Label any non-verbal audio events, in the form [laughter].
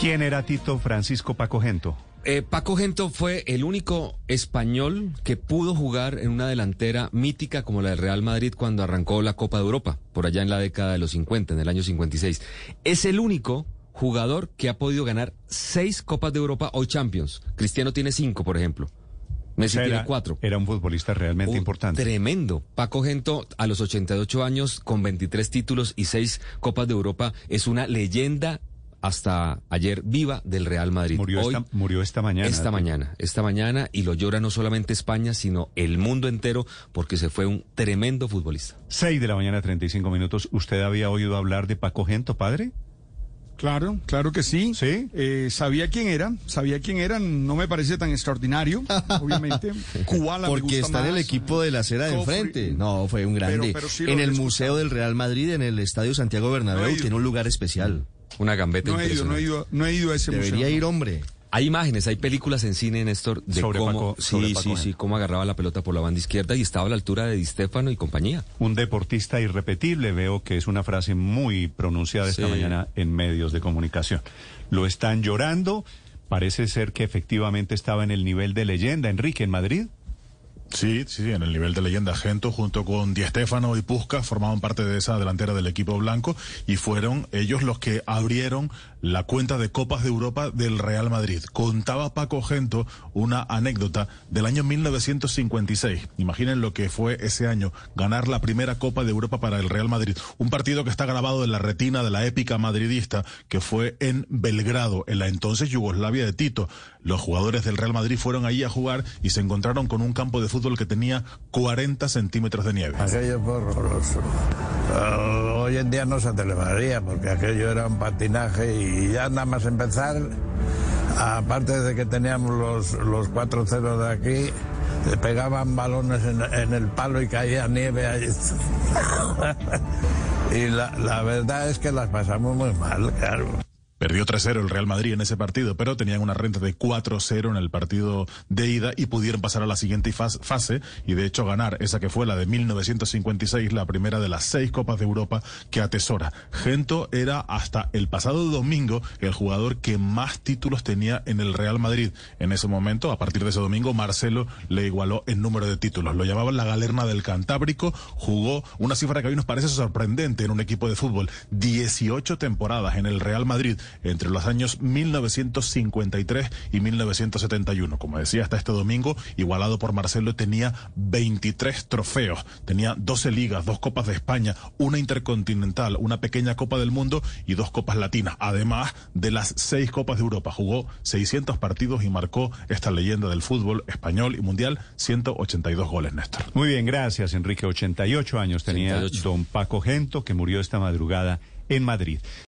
¿Quién era Tito Francisco Paco Gento? Eh, Paco Gento fue el único español que pudo jugar en una delantera mítica como la del Real Madrid cuando arrancó la Copa de Europa, por allá en la década de los 50, en el año 56. Es el único jugador que ha podido ganar seis Copas de Europa o Champions. Cristiano tiene cinco, por ejemplo. Messi O sea, tiene era- cuatro. Era un futbolista realmente Un importante. Tremendo. Paco Gento, a los 88 años, con 23 títulos y 6 Copas de Europa, es una leyenda hasta ayer viva del Real Madrid. Murió, Hoy, esta, murió esta mañana. esta mañana, esta mañana, y lo llora no solamente España, sino el mundo entero, porque se fue un tremendo futbolista. 6 de la mañana, 35 minutos. ¿Usted había oído hablar de Paco Gento, padre? Claro, claro que sí. ¿Sí? Eh, sabía quién era, sabía quién era, no me parece tan extraordinario, obviamente. [laughs] Cubala me Porque gusta está en el equipo de la acera de Cofre. enfrente. No, fue un grande. Pero- pero sí lo en el. Museo del Real Madrid, en el Estadio Santiago Bernabéu, tiene un lugar especial. Una gambeta No he ido, no he ido, no he ido a ese Debería museo. ir, hombre. Hay imágenes, hay películas en cine, Néstor, de Sobre cómo, Paco- sobre sí, Paco sí, sí, cómo agarraba la pelota por la banda izquierda y estaba a la altura de Di Stéfano y compañía. Un deportista irrepetible, veo que es una frase muy pronunciada esta Sí. mañana en medios de comunicación. Lo están llorando, parece ser que efectivamente estaba en el nivel de leyenda, Enrique, en Madrid. Sí, sí, en el nivel de leyenda. Gento junto con Di Stéfano y Puskas formaban parte de esa delantera del equipo blanco y fueron ellos los que abrieron la cuenta de Copas de Europa del Real Madrid. Contaba Paco Gento una anécdota del año 1956. Imaginen lo que fue ese año, ganar la primera Copa de Europa para el Real Madrid. Un partido que está grabado en la retina de la épica madridista que fue en Belgrado, en la entonces Yugoslavia de Tito. Los jugadores del Real Madrid fueron allí a jugar y se encontraron con un campo de fútbol que tenía 40 centímetros de nieve. Aquello fue horroroso. Ah, Hoy en día no se celebraría porque aquello era un patinaje y ya nada más empezar, aparte de que teníamos los, los cuatro ceros de aquí, le pegaban balones en, en el palo y caía nieve ahí. [laughs] y la, la verdad es que las pasamos muy mal, claro. Perdió 3-0 el Real Madrid en ese partido, pero tenían una renta de 4-0 en el partido de ida y pudieron pasar a la siguiente fas- fase y de hecho ganar esa que fue la de 1956, la primera de las seis Copas de Europa que atesora. Gento era hasta el pasado domingo el jugador que más títulos tenía en el Real Madrid. En ese momento, a partir de ese domingo, Marcelo le igualó el número de títulos. Lo llamaban la galerna del Cantábrico, jugó una cifra que a mí nos parece sorprendente en un equipo de fútbol. 18 temporadas en el Real Madrid entre los años 1953 y 1971. Como decía, hasta este domingo, igualado por Marcelo, tenía 23 trofeos. Tenía 12 ligas, dos Copas de España, una Intercontinental, una pequeña Copa del Mundo y dos Copas Latinas. Además de las seis Copas de Europa. Jugó 600 partidos y marcó esta leyenda del fútbol español y mundial 182 goles, Néstor. Muy bien, gracias, Enrique. 88 años tenía 88. don Paco Gento, que murió esta madrugada en Madrid.